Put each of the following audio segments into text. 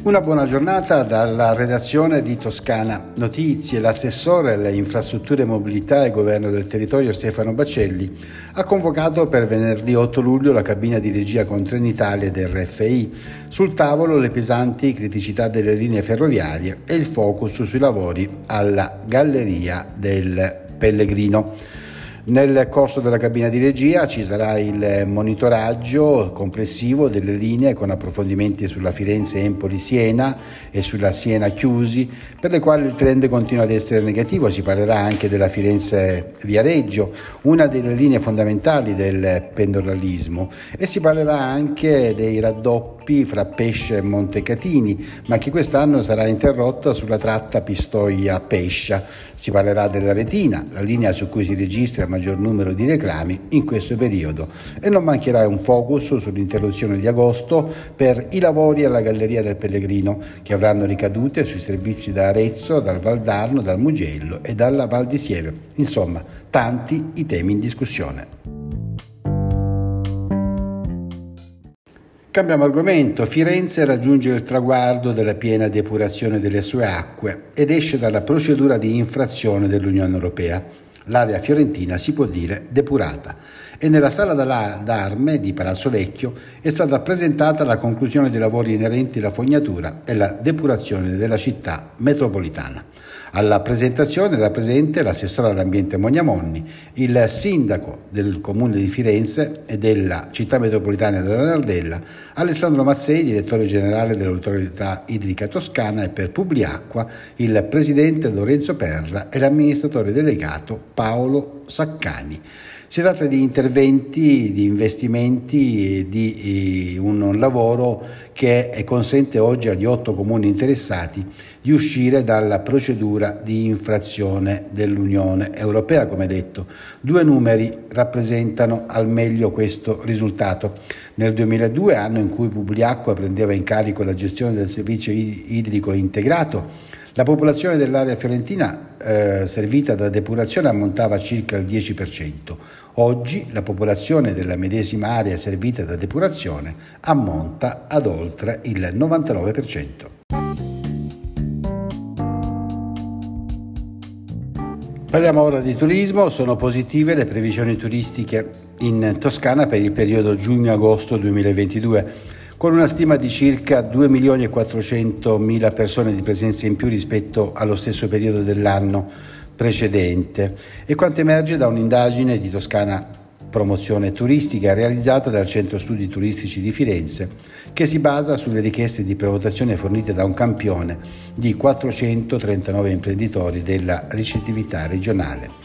Una buona giornata dalla redazione di Toscana Notizie. L'assessore alle infrastrutture, mobilità e governo del territorio Stefano Bacelli ha convocato per venerdì 8 luglio la cabina di regia con Trenitalia del RFI. Sul tavolo le pesanti criticità delle linee ferroviarie e il focus sui lavori alla Galleria del Pellegrino. Nel corso della cabina di regia ci sarà il monitoraggio complessivo delle linee con approfondimenti sulla Firenze Empoli Siena e sulla Siena Chiusi, per le quali il trend continua ad essere negativo. Si parlerà anche della Firenze Viareggio, una delle linee fondamentali del pendolalismo, e si parlerà anche dei raddoppi Fra Pescia e Montecatini, ma che quest'anno sarà interrotta sulla tratta Pistoia-Pescia. Si parlerà della Retina, la linea su cui si registra il maggior numero di reclami in questo periodo e non mancherà un focus sull'interruzione di agosto per i lavori alla Galleria del Pellegrino che avranno ricadute sui servizi da Arezzo, dal Valdarno, dal Mugello e dalla Val di Sieve. Insomma, tanti i temi in discussione. Cambiamo argomento. Firenze raggiunge il traguardo della piena depurazione delle sue acque ed esce dalla procedura di infrazione dell'Unione Europea. L'area fiorentina si può dire depurata e nella sala d'arme di Palazzo Vecchio è stata presentata la conclusione dei lavori inerenti alla fognatura e la depurazione della città metropolitana. Alla presentazione era presente l'assessore all'ambiente Mognamonni, il sindaco del comune di Firenze e della città metropolitana della Nardella, Alessandro Mazzei, direttore generale dell'autorità idrica toscana e per Publiacqua, il presidente Lorenzo Perra e l'amministratore delegato Paolo Saccani. Si tratta di interventi, di investimenti, di un lavoro che consente oggi agli otto comuni interessati di uscire dalla procedura di infrazione dell'Unione Europea, come detto. Due numeri rappresentano al meglio questo risultato. Nel 2002, anno in cui Publiacqua prendeva in carico la gestione del servizio idrico integrato, la popolazione dell'area fiorentina eh, servita da depurazione ammontava a circa il 10%. Oggi la popolazione della medesima area servita da depurazione ammonta ad oltre il 99%. Parliamo ora di turismo, sono positive le previsioni turistiche in Toscana per il periodo giugno-agosto 2022 con una stima di circa 2 milioni e 400 mila persone di presenza in più rispetto allo stesso periodo dell'anno precedente. E quanto emerge da un'indagine di Toscana Promozione Turistica realizzata dal Centro Studi Turistici di Firenze che si basa sulle richieste di prenotazione fornite da un campione di 439 imprenditori della ricettività regionale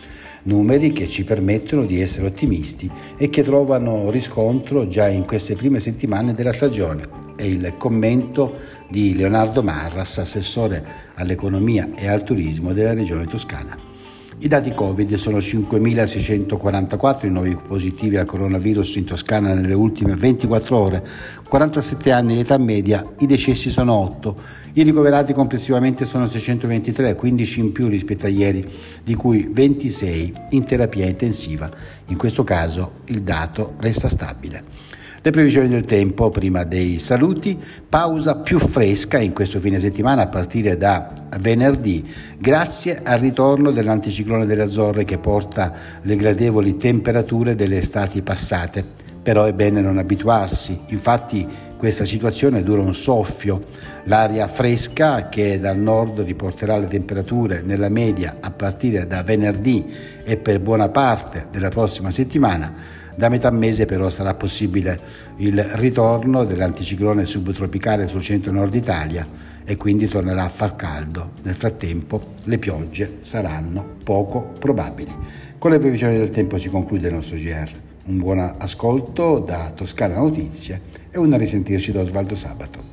numeri che ci permettono di essere ottimisti e che trovano riscontro già in queste prime settimane della stagione. È il commento di Leonardo Marras, assessore all'economia e al turismo della regione toscana. I dati Covid sono 5.644 i nuovi positivi al coronavirus in Toscana nelle ultime 24 ore, 47 anni l'età media, i decessi sono 8, i ricoverati complessivamente sono 623, 15 in più rispetto a ieri, di cui 26 in terapia intensiva. In questo caso il dato resta stabile. Le previsioni del tempo prima dei saluti, pausa più fresca in questo fine settimana a partire da venerdì, grazie al ritorno dell'anticiclone delle Azzorre che porta le gradevoli temperature delle estati passate. Però è bene non abituarsi, infatti questa situazione dura un soffio. L'aria fresca che dal nord riporterà le temperature nella media a partire da venerdì e per buona parte della prossima settimana da metà mese però sarà possibile il ritorno dell'anticiclone subtropicale sul centro-nord Italia e quindi tornerà a far caldo. Nel frattempo le piogge saranno poco probabili. Con le previsioni del tempo si conclude il nostro GR. Un buon ascolto da Toscana Notizie e un risentirci da Osvaldo Sabato.